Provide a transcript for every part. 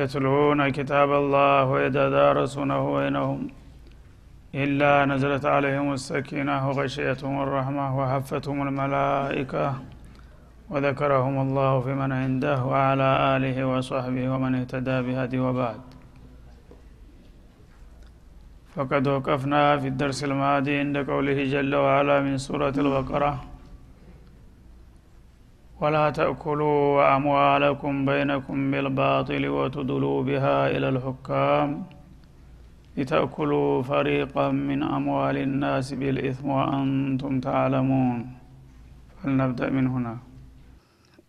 يتلون كتاب الله ويتدارسونه بينهم إلا نزلت عليهم السكينة وغشيتهم الرحمة وحفتهم الملائكة وذكرهم الله في من عنده وعلى آله وصحبه ومن اهتدى بهدي وبعد. فقد وقفنا في الدرس الماضي عند قوله جل وعلا من سورة البقرة. ولا تأكلوا أموالكم بينكم بالباطل وتدلوا بها إلى الحكام لتأكلوا فريقا من أموال الناس بالإثم وأنتم تعلمون. فلنبدأ من هنا.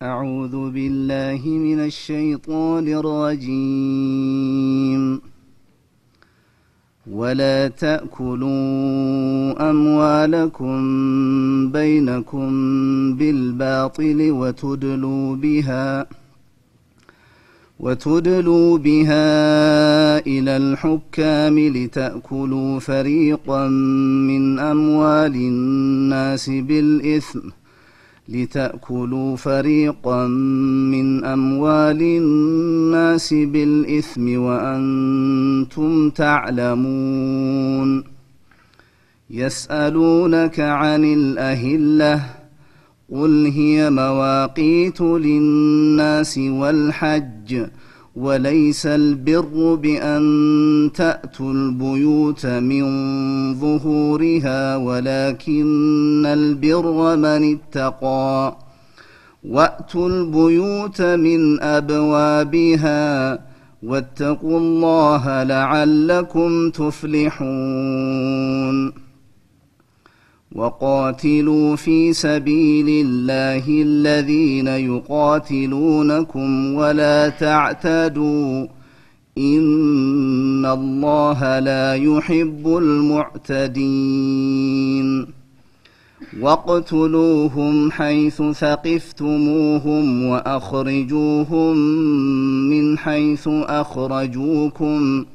أعوذ بالله من الشيطان الرجيم. ولا تأكلوا أموالكم بينكم بالباطل وتدلوا بها وتدلوا بها إلى الحكام لتأكلوا فريقا من أموال الناس بالإثم لتأكلوا فريقا من أموال الناس بالإثم وأنتم تعلمون. يسألونك عن الأهلة قل هي مواقيت للناس والحج وليس البر بأن تأتوا البيوت من ظهورها ولكن البر من اتقى. وأتوا البيوت من أبوابها واتقوا الله لعلكم تفلحون. وقاتلوا في سبيل الله الذين يقاتلونكم ولا تعتدوا إن الله لا يحب المعتدين. واقتلوهم حيث ثقفتموهم وأخرجوهم من حيث أخرجوكم.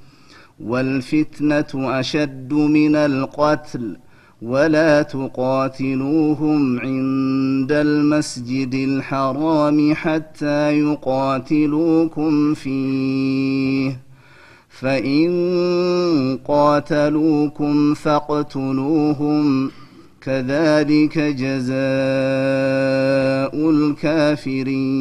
والفتنة أشد من القتل. ولا تقاتلوهم عند المسجد الحرام حتى يقاتلوكم فيه. فإن قاتلوكم فاقتلوهم. كذلك جزاء الكافرين.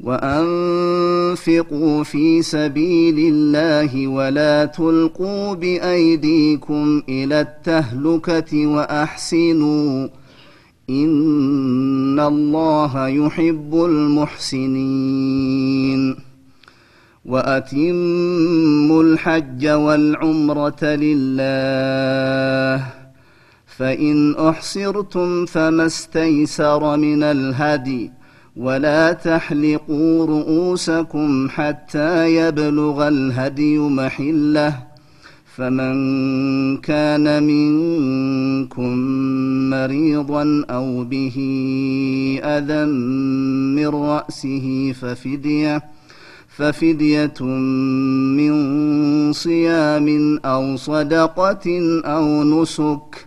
وأنفقوا في سبيل الله ولا تلقوا بأيديكم إلى التهلكة وأحسنوا إن الله يحب المحسنين. وأتموا الحج والعمرة لله فإن أحصرتم فما استيسر من الهدي. ولا تحلقوا رؤوسكم حتى يبلغ الهدي محلة فمن كان منكم مريضا أو به أذى من رأسه ففدية ففدية من صيام أو صدقة أو نسك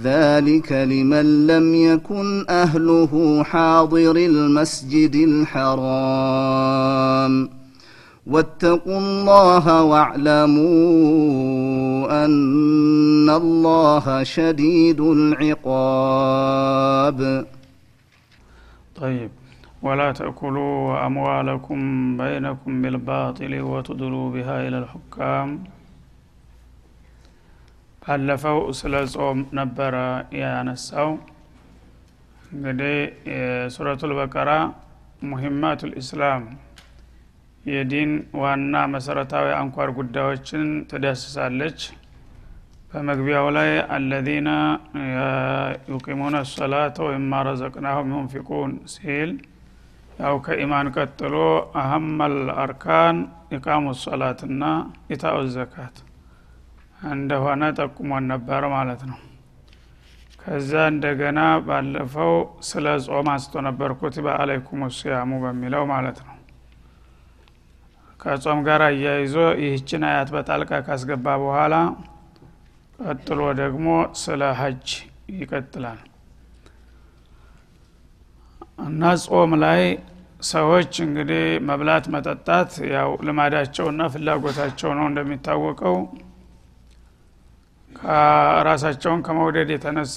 ذلك لمن لم يكن أهله حاضر المسجد الحرام. واتقوا الله واعلموا أن الله شديد العقاب. طيب ولا تأكلوا أموالكم بينكم بالباطل وتدلوا بها إلى الحكام. ባለፈው ስለ ጾም ነበረ ያነሳው። እንግዲህ የሱረቱል በቀራ ሙሂማቱል ኢስላም የዲን ዋና መሰረታዊ አንኳር ጉዳዮችን ትዳስሳለች። በመግቢያው ላይ አለዚነ ዩቂሙነ ሰላተ ወይማ ረዘቅናሁም ዩንፊቁን ሲል ያው ከኢማን ቀጥሎ አሀመል አርካን ኢቃሙ ሰላትና ኢታኡ ዘካት እንደሆነ ጠቁሞን ነበር ማለት ነው። ከዛ እንደገና ባለፈው ስለ ጾም አንስቶ ነበር ኩቲበ አለይኩም ሲያሙ በሚለው ማለት ነው። ከጾም ጋር አያይዞ ይህችን አያት በጣልቃ ካስገባ በኋላ ቀጥሎ ደግሞ ስለ ሀጅ ይቀጥላል። እና ጾም ላይ ሰዎች እንግዲህ መብላት መጠጣት ያው ልማዳቸውና ፍላጎታቸው ነው እንደሚታወቀው ከራሳቸውን ከመውደድ የተነሳ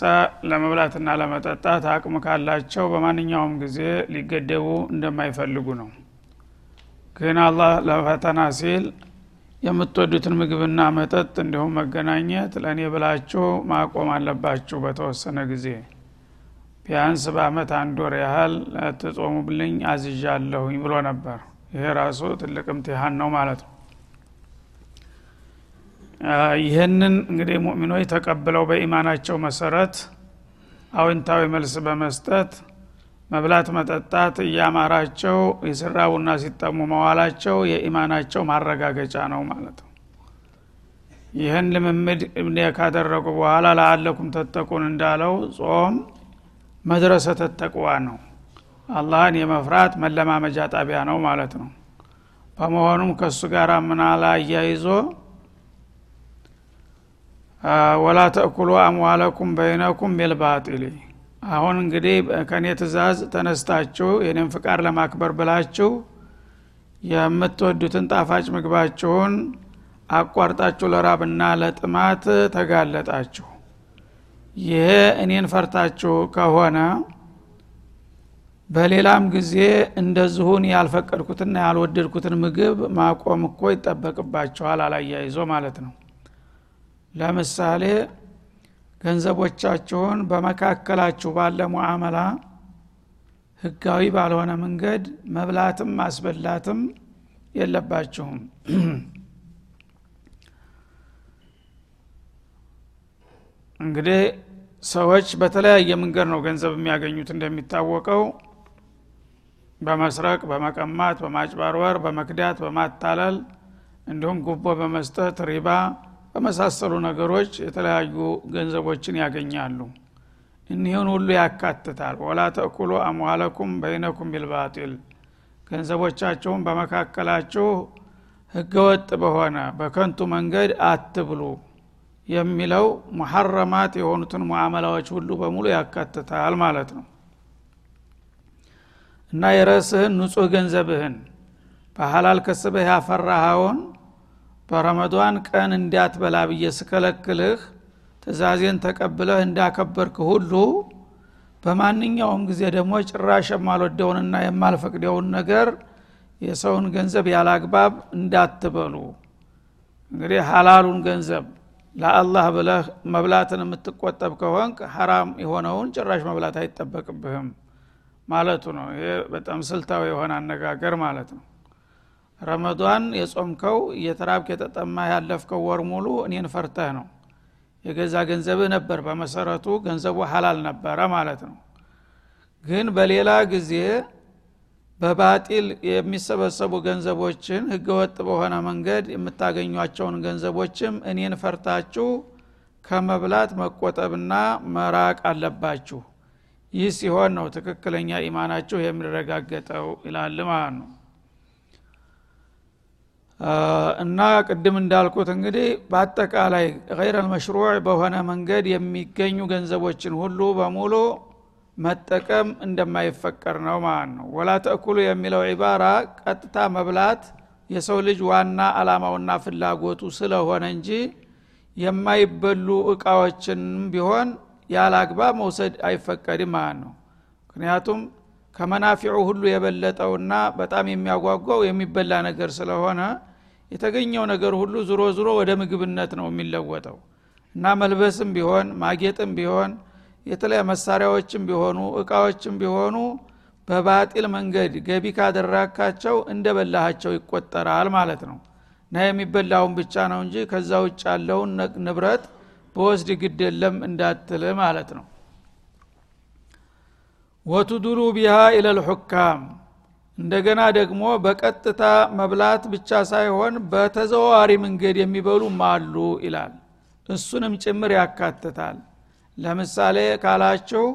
ለመብላትና ለመጠጣት አቅም ካላቸው በማንኛውም ጊዜ ሊገደቡ እንደማይፈልጉ ነው። ግን አላህ ለፈተና ሲል የምትወዱትን ምግብና መጠጥ እንዲሁም መገናኘት ለእኔ ብላችሁ ማቆም አለባችሁ በተወሰነ ጊዜ። ቢያንስ በአመት አንድ ወር ያህል ትጾሙብልኝ አዝዣለሁኝ ብሎ ነበር። ይሄ ራሱ ትልቅ እምትሃን ነው ማለት ነው ይህንን እንግዲህ ሙእሚኖች ተቀብለው በኢማናቸው መሰረት አዎንታዊ መልስ በመስጠት መብላት መጠጣት እያማራቸው የስራቡና ሲጠሙ መዋላቸው የኢማናቸው ማረጋገጫ ነው ማለት ነው። ይህን ልምምድ ካደረጉ በኋላ ለአለኩም ተጠቁን እንዳለው ጾም መድረሰ ተጠቅዋ ነው። አላህን የመፍራት መለማመጃ ጣቢያ ነው ማለት ነው። በመሆኑም ከእሱ ጋር ምናላ አያይዞ ወላ ተእኩሉ አምዋለኩም በይነኩም ቢልባጢል። አሁን እንግዲህ ከኔ ትእዛዝ ተነስታችሁ የኔም ፍቃድ ለማክበር ብላችሁ የምትወዱትን ጣፋጭ ምግባችሁን አቋርጣችሁ ለራብና ለጥማት ተጋለጣችሁ። ይሄ እኔን ፈርታችሁ ከሆነ በሌላም ጊዜ እንደዚሁን ያልፈቀድኩትና ያልወደድኩትን ምግብ ማቆም እኮ ይጠበቅባችኋል አላያይዞ ማለት ነው ለምሳሌ ገንዘቦቻችሁን በመካከላችሁ ባለ ሙዓመላ ህጋዊ ባልሆነ መንገድ መብላትም ማስበላትም የለባችሁም። እንግዲህ ሰዎች በተለያየ መንገድ ነው ገንዘብ የሚያገኙት እንደሚታወቀው። በመስረቅ በመቀማት በማጭበርበር በመክዳት በማታለል እንዲሁም ጉቦ በመስጠት ሪባ በመሳሰሉ ነገሮች የተለያዩ ገንዘቦችን ያገኛሉ። እኒህን ሁሉ ያካትታል። ወላ ተእኩሉ አምዋለኩም በይነኩም ቢልባጢል። ገንዘቦቻቸውን በመካከላችሁ ህገወጥ በሆነ በከንቱ መንገድ አትብሉ የሚለው ሙሐረማት የሆኑትን ሙዓመላዎች ሁሉ በሙሉ ያካትታል ማለት ነው። እና የረስህን ንጹህ ገንዘብህን በሀላል ከስበህ ያፈራኸውን በረመዷን ቀን እንዳትበላ ብዬ ስከለክልህ ትእዛዜን ተቀብለህ እንዳከበርክ ሁሉ በማንኛውም ጊዜ ደግሞ ጭራሽ የማልወደውንና የማልፈቅደውን ነገር የሰውን ገንዘብ ያላግባብ እንዳትበሉ። እንግዲህ ሀላሉን ገንዘብ ለአላህ ብለህ መብላትን የምትቆጠብ ከሆንክ ሀራም የሆነውን ጭራሽ መብላት አይጠበቅብህም ማለቱ ነው። ይሄ በጣም ስልታዊ የሆነ አነጋገር ማለት ነው ረመዷን የጾምከው እየተራብክ የተጠማ ያለፍከው ወር ሙሉ እኔን ፈርተህ ነው። የገዛ ገንዘብህ ነበር። በመሰረቱ ገንዘቡ ሀላል ነበረ ማለት ነው። ግን በሌላ ጊዜ በባጢል የሚሰበሰቡ ገንዘቦችን ህገወጥ በሆነ መንገድ የምታገኟቸውን ገንዘቦችም እኔን ፈርታችሁ ከመብላት መቆጠብና መራቅ አለባችሁ። ይህ ሲሆን ነው ትክክለኛ ኢማናችሁ የሚረጋገጠው ይላል ማለት ነው እና ቅድም እንዳልኩት እንግዲህ በአጠቃላይ ገይረ መሽሩዕ በሆነ መንገድ የሚገኙ ገንዘቦችን ሁሉ በሙሉ መጠቀም እንደማይፈቀር ነው ማለት ነው። ወላ ተእኩሉ የሚለው ዒባራ ቀጥታ መብላት የሰው ልጅ ዋና አላማውና ፍላጎቱ ስለሆነ እንጂ የማይበሉ እቃዎችንም ቢሆን ያለ አግባብ መውሰድ አይፈቀድም ማለት ነው። ምክንያቱም ከመናፊዑ ሁሉ የበለጠውና በጣም የሚያጓጓው የሚበላ ነገር ስለሆነ የተገኘው ነገር ሁሉ ዝሮ ዝሮ ወደ ምግብነት ነው የሚለወጠው። እና መልበስም ቢሆን ማጌጥም ቢሆን የተለያ መሳሪያዎችም ቢሆኑ እቃዎችም ቢሆኑ በባጢል መንገድ ገቢ ካደራካቸው እንደ በላሃቸው ይቆጠራል ማለት ነው። እና የሚበላውን ብቻ ነው እንጂ ከዛ ውጭ ያለውን ንብረት በወስድ ግድ የለም እንዳትል ማለት ነው ወቱዱሩ ቢሃ ኢለልሑካም እንደገና ደግሞ በቀጥታ መብላት ብቻ ሳይሆን በተዘዋዋሪ መንገድ የሚበሉም አሉ ይላል። እሱንም ጭምር ያካትታል። ለምሳሌ ካላቸው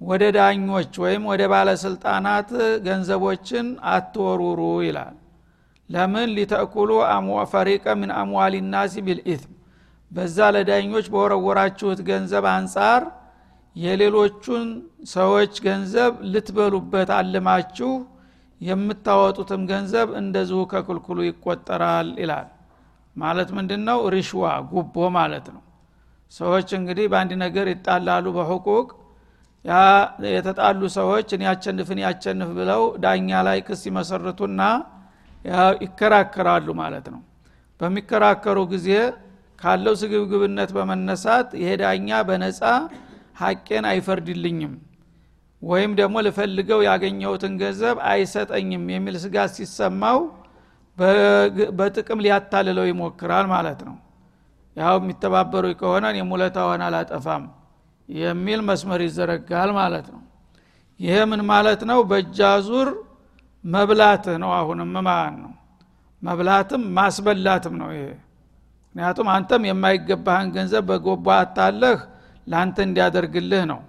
ወደ ዳኞች ወይም ወደ ባለስልጣናት ገንዘቦችን አትወሩሩ ይላል። ለምን? ሊተእኩሉ ፈሪቀ ምን አምዋል ናሲ ቢልኢትም በዛ ለዳኞች በወረወራችሁት ገንዘብ አንጻር የሌሎቹን ሰዎች ገንዘብ ልትበሉበት አልማችሁ የምታወጡትም ገንዘብ እንደዚሁ ከክልክሉ ይቆጠራል ይላል። ማለት ምንድን ነው ሪሽዋ ጉቦ ማለት ነው። ሰዎች እንግዲህ በአንድ ነገር ይጣላሉ በሕቁቅ ያ የተጣሉ ሰዎች እኔ ያቸንፍ ያቸንፍ ብለው ዳኛ ላይ ክስ ይመሰርቱና ይከራከራሉ ማለት ነው። በሚከራከሩ ጊዜ ካለው ስግብግብነት በመነሳት ይሄ ዳኛ በነፃ ሀቄን አይፈርድልኝም ወይም ደግሞ ልፈልገው ያገኘሁትን ገንዘብ አይሰጠኝም የሚል ስጋት ሲሰማው በጥቅም ሊያታልለው ይሞክራል ማለት ነው። ያው የሚተባበሩ ከሆነ የሙለታውን አላጠፋም የሚል መስመር ይዘረጋል ማለት ነው። ይሄ ምን ማለት ነው? በእጃዙር መብላትህ ነው አሁንም ማለት ነው። መብላትም ማስበላትም ነው ይሄ። ምክንያቱም አንተም የማይገባህን ገንዘብ በጎባ አታለህ ለአንተ እንዲያደርግልህ ነው።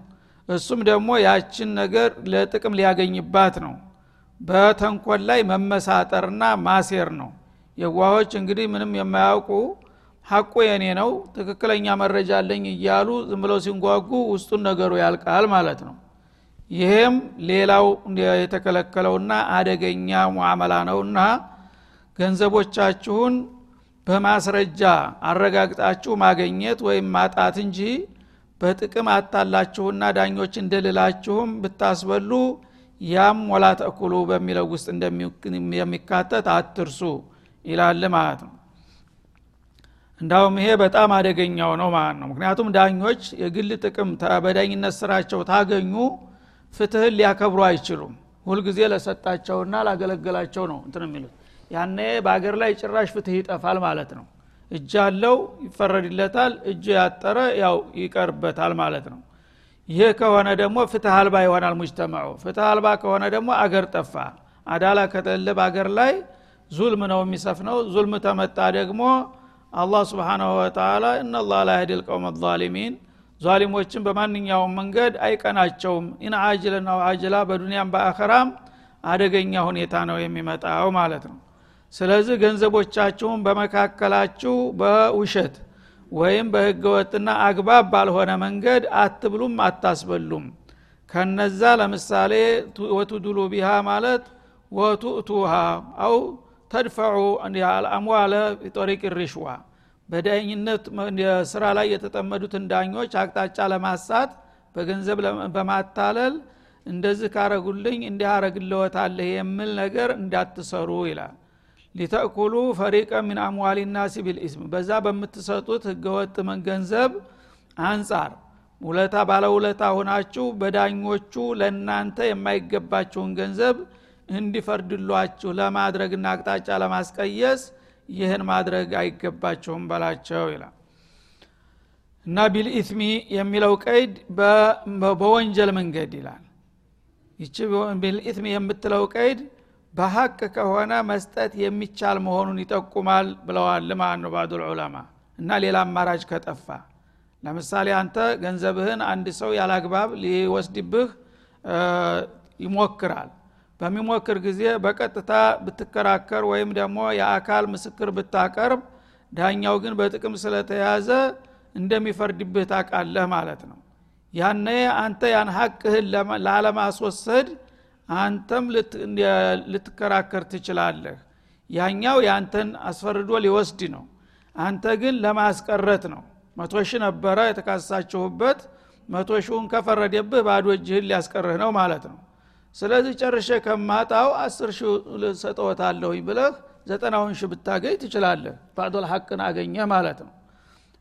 እሱም ደግሞ ያችን ነገር ለጥቅም ሊያገኝባት ነው። በተንኮል ላይ መመሳጠርና ማሴር ነው። የዋሆች እንግዲህ ምንም የማያውቁ ሀቁ የኔ ነው ትክክለኛ መረጃ አለኝ እያሉ ዝም ብለው ሲንጓጉ ውስጡን ነገሩ ያልቃል ማለት ነው። ይሄም ሌላው የተከለከለውና አደገኛ ሙዓመላ ነውና ገንዘቦቻችሁን በማስረጃ አረጋግጣችሁ ማገኘት ወይም ማጣት እንጂ በጥቅም አታላችሁና ዳኞች እንደልላችሁም ብታስበሉ ያም ወላ በሚለው ውስጥ እንደሚካተት አትርሱ ይላል ማለት ነው። እንዳውም ይሄ በጣም አደገኛው ነው ማለት ነው። ምክንያቱም ዳኞች የግል ጥቅም በዳኝነት ስራቸው ታገኙ ፍትህን ሊያከብሩ አይችሉም። ሁልጊዜ ለሰጣቸውና ላገለገላቸው ነው እንትን የሚሉት። ያኔ በአገር ላይ ጭራሽ ፍትህ ይጠፋል ማለት ነው እጅ አለው ይፈረድለታል እጅ ያጠረ ያው ይቀርበታል ማለት ነው። ይህ ከሆነ ደግሞ ፍትህ አልባ ይሆናል ሙጅተማዑ ፍትህ አልባ ከሆነ ደግሞ አገር ጠፋ። አዳላ ከጠለ በአገር ላይ ዙልም ነው የሚሰፍነው። ዙልም ተመጣ ደግሞ አላህ سبحانه وتعالى إن الله لا يهدي القوم الظالمين። ዛሊሞችን በማንኛውም መንገድ አይቀናቸውም። عاجلا أو آجلا በዱንያም በአኸራም አደገኛ ሁኔታ ነው የሚመጣው ማለት ነው ስለዚህ ገንዘቦቻችሁን በመካከላችሁ በውሸት ወይም በህገወጥና አግባብ ባልሆነ መንገድ አትብሉም አታስበሉም። ከነዛ ለምሳሌ وتدلوا بها ማለት وتؤتوها አው ተድፈዑ አልአምዋለ ጦሪቅ ሪሽዋ። በዳኝነት ስራ ላይ የተጠመዱትን ዳኞች አቅጣጫ ለማሳት በገንዘብ በማታለል እንደዚህ ካረጉልኝ እንዲህ አረግለወታለህ የሚል ነገር እንዳትሰሩ ይላል ሊተእኩሉ ፈሪቀ ሚን አምዋሊ ናሲ ቢልኢስም በዛ በምትሰጡት ህገወጥ ገንዘብ አንጻር ውለታ ባለውለታ ሆናችሁ በዳኞቹ ለእናንተ የማይገባችሁን ገንዘብ እንዲፈርድሏችሁ ለማድረግና አቅጣጫ ለማስቀየስ ይህን ማድረግ አይገባችሁም በላቸው ይላል። እና ቢልኢትሚ የሚለው ቀይድ በወንጀል መንገድ ይላል። ይቺ ቢልኢትም የምትለው ቀይድ በሀቅ ከሆነ መስጠት የሚቻል መሆኑን ይጠቁማል ብለዋል ማለት ባዱል ዑለማ። እና ሌላ አማራጭ ከጠፋ ለምሳሌ አንተ ገንዘብህን አንድ ሰው ያላግባብ ሊወስድብህ ይሞክራል። በሚሞክር ጊዜ በቀጥታ ብትከራከር ወይም ደግሞ የአካል ምስክር ብታቀርብ ዳኛው ግን በጥቅም ስለተያዘ እንደሚፈርድብህ ታቃለህ ማለት ነው። ያነ አንተ ያን ሀቅህን ላለማስወሰድ አንተም ልትከራከር ትችላለህ። ያኛው ያንተን አስፈርዶ ሊወስድ ነው። አንተ ግን ለማስቀረት ነው። መቶ ሺህ ነበረ የተካሳችሁበት መቶ ሺውን ከፈረደብህ ባዶ እጅህን ሊያስቀርህ ነው ማለት ነው። ስለዚህ ጨርሼ ከማጣው አስር ሺ ሰጠወታለሁኝ ብለህ ዘጠናውን ሺ ብታገኝ ትችላለህ። ባዶል ሀቅን አገኘ ማለት ነው።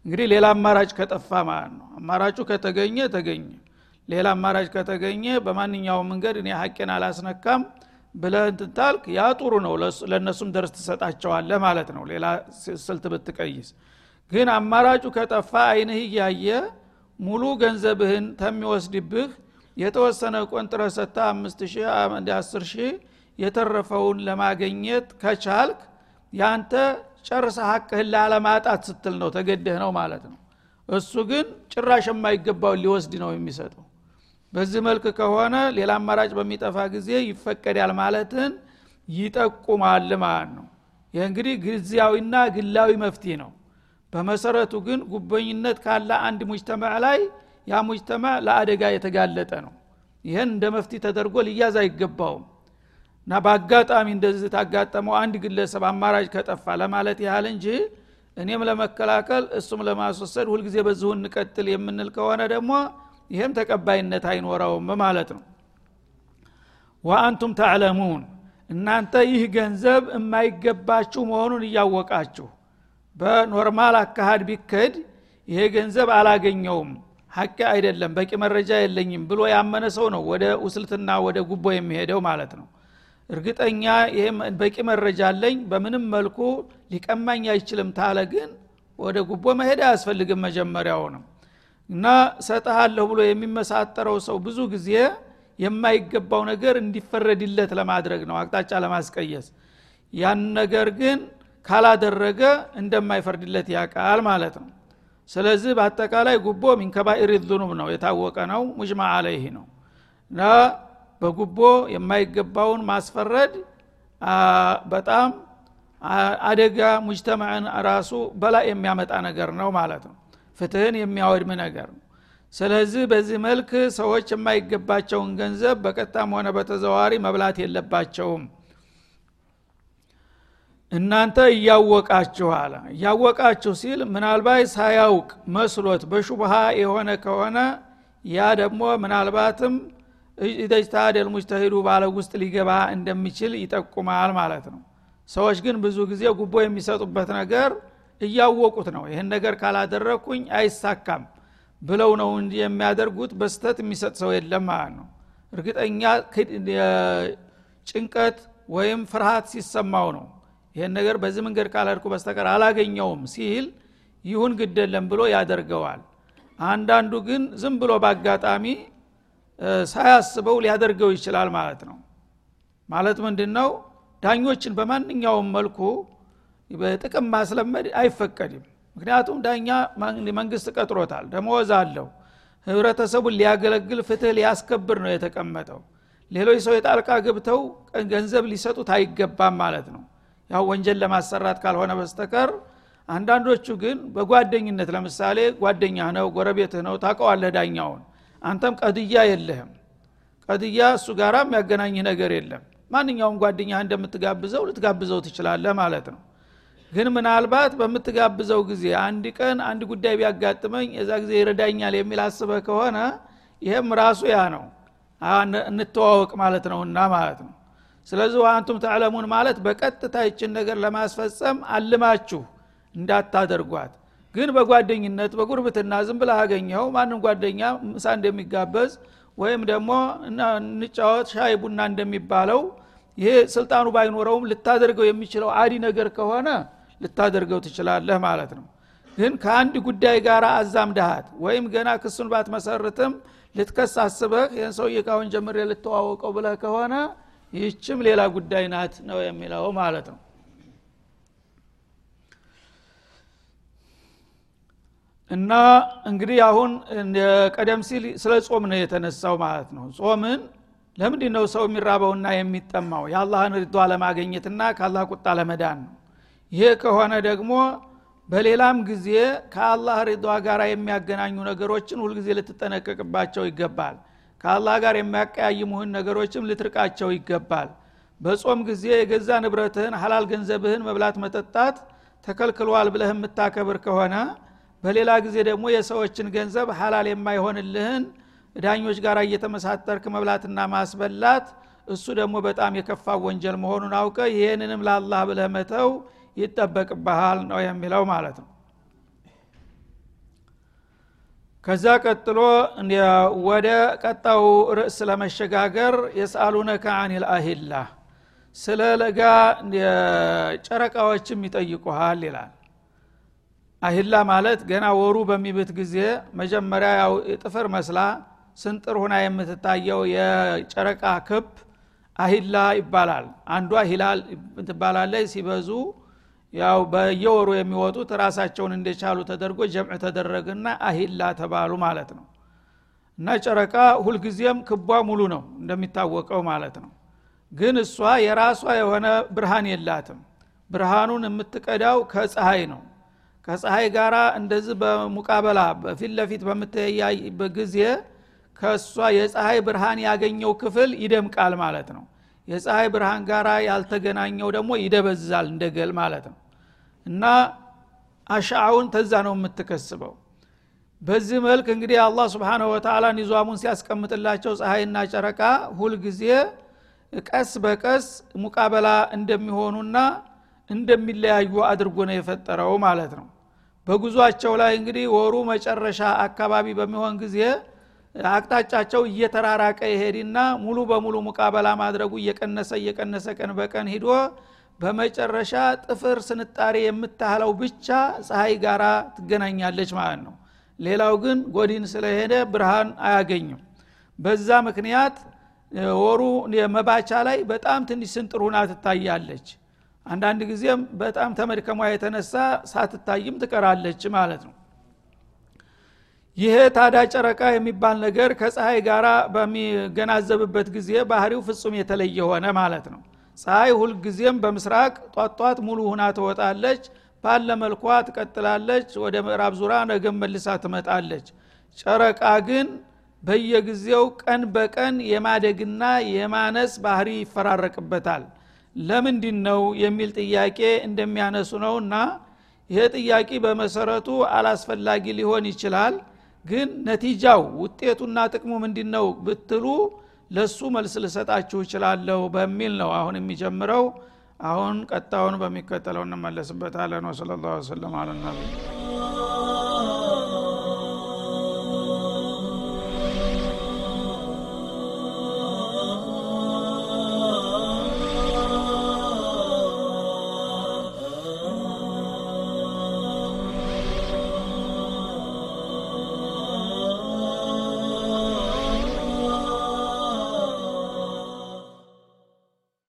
እንግዲህ ሌላ አማራጭ ከጠፋ ማለት ነው። አማራጩ ከተገኘ ተገኘ ሌላ አማራጭ ከተገኘ በማንኛውም መንገድ እኔ ሀቄን አላስነካም ብለህ እንትታልክ ያ ጥሩ ነው። ለእነሱም ደርስ ትሰጣቸዋለህ ማለት ነው። ሌላ ስልት ብትቀይስ። ግን አማራጩ ከጠፋ አይንህ እያየ ሙሉ ገንዘብህን ተሚወስድብህ የተወሰነ ቆንጥረ ሰታ አምስት ሺህ አስር ሺህ የተረፈውን ለማገኘት ከቻልክ ያንተ ጨርሰ ሀቅህን ላለማጣት ስትል ነው። ተገደህ ነው ማለት ነው። እሱ ግን ጭራሽ የማይገባውን ሊወስድ ነው የሚሰጠው በዚህ መልክ ከሆነ ሌላ አማራጭ በሚጠፋ ጊዜ ይፈቀዳል ማለትን ይጠቁማል ማለት ነው። ይህ እንግዲህ ጊዜያዊና ግላዊ መፍትሄ ነው። በመሰረቱ ግን ጉበኝነት ካለ አንድ ሙጅተማዕ ላይ ያ ሙጅተማዕ ለአደጋ የተጋለጠ ነው። ይህን እንደ መፍትሄ ተደርጎ ሊያዝ አይገባውም። እና በአጋጣሚ እንደዚህ ታጋጠመው አንድ ግለሰብ አማራጭ ከጠፋ ለማለት ያህል እንጂ እኔም ለመከላከል እሱም ለማስወሰድ ሁልጊዜ በዚሁ እንቀጥል የምንል ከሆነ ደግሞ ይህም ተቀባይነት አይኖረውም ማለት ነው። وأنتم تعلمون እናንተ ይህ ገንዘብ የማይገባችሁ መሆኑን እያወቃችሁ በ normal አካሄድ ቢኬድ ይሄ ገንዘብ አላገኘውም ሀቅ አይደለም በቂ መረጃ የለኝም ብሎ ያመነ ሰው ነው ወደ ውስልትና ወደ ጉቦ የሚሄደው ማለት ነው። እርግጠኛ ይሄም በቂ መረጃ አለኝ በምንም መልኩ ሊቀማኝ አይችልም ካለ ግን ወደ ጉቦ መሄድ አያስፈልግም መጀመሪያውንም እና ሰጠሃለሁ ብሎ የሚመሳጠረው ሰው ብዙ ጊዜ የማይገባው ነገር እንዲፈረድለት ለማድረግ ነው አቅጣጫ ለማስቀየስ። ያን ነገር ግን ካላደረገ እንደማይፈርድለት ያቃል ማለት ነው። ስለዚህ በአጠቃላይ ጉቦ ሚንከባኢር ዙኑብ ነው የታወቀ ነው ሙጅማ አለይህ ነው። እና በጉቦ የማይገባውን ማስፈረድ በጣም አደጋ ሙጅተማዕን ራሱ በላይ የሚያመጣ ነገር ነው ማለት ነው ፍትህን የሚያወድም ነገር ነው። ስለዚህ በዚህ መልክ ሰዎች የማይገባቸውን ገንዘብ በቀጣም ሆነ በተዘዋዋሪ መብላት የለባቸውም። እናንተ እያወቃችሁ አለ። እያወቃችሁ ሲል ምናልባት ሳያውቅ መስሎት በሹብሃ የሆነ ከሆነ ያ ደግሞ ምናልባትም ኢደጅታደል ሙጅተሂዱ ባለ ውስጥ ሊገባ እንደሚችል ይጠቁማል ማለት ነው። ሰዎች ግን ብዙ ጊዜ ጉቦ የሚሰጡበት ነገር እያወቁት ነው። ይህን ነገር ካላደረግኩኝ አይሳካም ብለው ነው እንጂ የሚያደርጉት በስተት የሚሰጥ ሰው የለም ማለት ነው። እርግጠኛ ጭንቀት ወይም ፍርሃት ሲሰማው ነው። ይህን ነገር በዚህ መንገድ ካላድኩ በስተቀር አላገኘውም ሲል ይሁን ግደለም ብሎ ያደርገዋል። አንዳንዱ ግን ዝም ብሎ በአጋጣሚ ሳያስበው ሊያደርገው ይችላል ማለት ነው። ማለት ምንድን ነው ዳኞችን በማንኛውም መልኩ በጥቅም ማስለመድ አይፈቀድም። ምክንያቱም ዳኛ መንግስት ቀጥሮታል ደመወዝ አለው። ህብረተሰቡን ሊያገለግል ፍትህ ሊያስከብር ነው የተቀመጠው። ሌሎች ሰው የጣልቃ ገብተው ገንዘብ ሊሰጡት አይገባም ማለት ነው። ያው ወንጀል ለማሰራት ካልሆነ በስተቀር አንዳንዶቹ ግን በጓደኝነት ለምሳሌ ጓደኛ ነው ጎረቤትህ ነው ታቀዋለህ ዳኛውን። አንተም ቀድያ የለህም። ቀድያ እሱ ጋራ የሚያገናኝህ ነገር የለም። ማንኛውም ጓደኛ እንደምትጋብዘው ልትጋብዘው ትችላለህ ማለት ነው ግን ምናልባት በምትጋብዘው ጊዜ አንድ ቀን አንድ ጉዳይ ቢያጋጥመኝ የዛ ጊዜ ይረዳኛል የሚል አስበህ ከሆነ ይህም ራሱ ያ ነው። እንተዋወቅ ማለት ነውና ማለት ነው። ስለዚህ አንቱም ተዕለሙን ማለት በቀጥታ ይችን ነገር ለማስፈጸም አልማችሁ እንዳታደርጓት። ግን በጓደኝነት በጉርብትና ዝም ብላ አገኘው ማንም ጓደኛ ምሳ እንደሚጋበዝ ወይም ደግሞ እንጫወት ሻይ ቡና እንደሚባለው ይሄ ስልጣኑ ባይኖረውም ልታደርገው የሚችለው አዲ ነገር ከሆነ ልታደርገው ትችላለህ ማለት ነው። ግን ከአንድ ጉዳይ ጋር አዛምድሃት ወይም ገና ክሱን ባትመሰርትም ልትከስ አስበህ ይህን ሰውዬ ካሁን ጀምሬ ልተዋወቀው ብለህ ከሆነ ይህችም ሌላ ጉዳይ ናት ነው የሚለው ማለት ነው። እና እንግዲህ አሁን ቀደም ሲል ስለ ጾም ነው የተነሳው ማለት ነው። ጾምን ለምንድ ነው ሰው የሚራበውና የሚጠማው? የአላህን ሪዷ ለማገኘትና ከአላህ ቁጣ ለመዳን ነው ይሄ ከሆነ ደግሞ በሌላም ጊዜ ከአላህ ሪዷ ጋር የሚያገናኙ ነገሮችን ሁልጊዜ ልትጠነቀቅባቸው ይገባል። ከአላህ ጋር የሚያቀያይሙህን ነገሮችም ልትርቃቸው ይገባል። በጾም ጊዜ የገዛ ንብረትህን ሀላል ገንዘብህን መብላት መጠጣት ተከልክሏል ብለህ የምታከብር ከሆነ በሌላ ጊዜ ደግሞ የሰዎችን ገንዘብ ሀላል የማይሆንልህን ዳኞች ጋር እየተመሳጠርክ መብላትና ማስበላት እሱ ደግሞ በጣም የከፋ ወንጀል መሆኑን አውቀ ይህንንም ለአላህ ብለህ መተው ይጠበቅብሃል ነው የሚለው ማለት ነው። ከዛ ቀጥሎ ወደ ቀጣው ርዕስ ለመሸጋገር የስአሉነከ አኒል አሂላ ስለ ለጋ ጨረቃዎችም ይጠይቁሃል ይላል። አሂላ ማለት ገና ወሩ በሚብት ጊዜ መጀመሪያ ያው ጥፍር መስላ ስንጥር ሁና የምትታየው የጨረቃ ክብ አሂላ ይባላል። አንዷ ሂላል ትባላለች ሲበዙ ያው በየወሩ የሚወጡት ራሳቸውን እንደቻሉ ተደርጎ ጀምዕ ተደረገና አሂላ ተባሉ ማለት ነው። እና ጨረቃ ሁልጊዜም ክቧ ሙሉ ነው እንደሚታወቀው ማለት ነው። ግን እሷ የራሷ የሆነ ብርሃን የላትም። ብርሃኑን የምትቀዳው ከፀሐይ ነው። ከፀሐይ ጋር እንደዚህ በሙቃበላ በፊት ለፊት በምትያይበት ጊዜ ከእሷ የፀሐይ ብርሃን ያገኘው ክፍል ይደምቃል ማለት ነው የፀሐይ ብርሃን ጋር ያልተገናኘው ደግሞ ይደበዛል እንደገል ማለት ነው። እና አሻውን ተዛ ነው የምትከስበው። በዚህ መልክ እንግዲህ አላህ ስብሓንሁ ወተላ ኒዟሙን ሲያስቀምጥላቸው ፀሐይና ጨረቃ ሁልጊዜ ቀስ በቀስ ሙቃበላ እንደሚሆኑና እንደሚለያዩ አድርጎ ነው የፈጠረው ማለት ነው። በጉዟቸው ላይ እንግዲህ ወሩ መጨረሻ አካባቢ በሚሆን ጊዜ አቅጣጫቸው እየተራራቀ ይሄድና ሙሉ በሙሉ ሙቃበላ ማድረጉ እየቀነሰ እየቀነሰ ቀን በቀን ሂዶ በመጨረሻ ጥፍር ስንጣሬ የምታህለው ብቻ ፀሐይ ጋር ትገናኛለች ማለት ነው። ሌላው ግን ጎዲን ስለሄደ ብርሃን አያገኝም። በዛ ምክንያት ወሩ መባቻ ላይ በጣም ትንሽ ስንጥር ሁና ትታያለች። አንዳንድ ጊዜም በጣም ተመድከሟ የተነሳ ሳትታይም ትቀራለች ማለት ነው ይሄ ታዳ ጨረቃ የሚባል ነገር ከፀሐይ ጋር በሚገናዘብበት ጊዜ ባህሪው ፍጹም የተለየ ሆነ ማለት ነው። ፀሐይ ሁልጊዜም በምስራቅ ጧጧት ሙሉ ሁና ትወጣለች ባለ መልኳ ትቀጥላለች ወደ ምዕራብ ዙራ ነገም መልሳ ትመጣለች። ጨረቃ ግን በየጊዜው ቀን በቀን የማደግና የማነስ ባህሪ ይፈራረቅበታል። ለምንድን ነው የሚል ጥያቄ እንደሚያነሱ ነውና ይሄ ጥያቄ በመሰረቱ አላስፈላጊ ሊሆን ይችላል ግን ነቲጃው ውጤቱና ጥቅሙ ምንድን ነው ብትሉ ለሱ መልስ ልሰጣችሁ ይችላለሁ በሚል ነው አሁን የሚጀምረው። አሁን ቀጣውን በሚከተለው እንመለስበታለን። ወሰለ ላሁ ወሰለም አለነቢ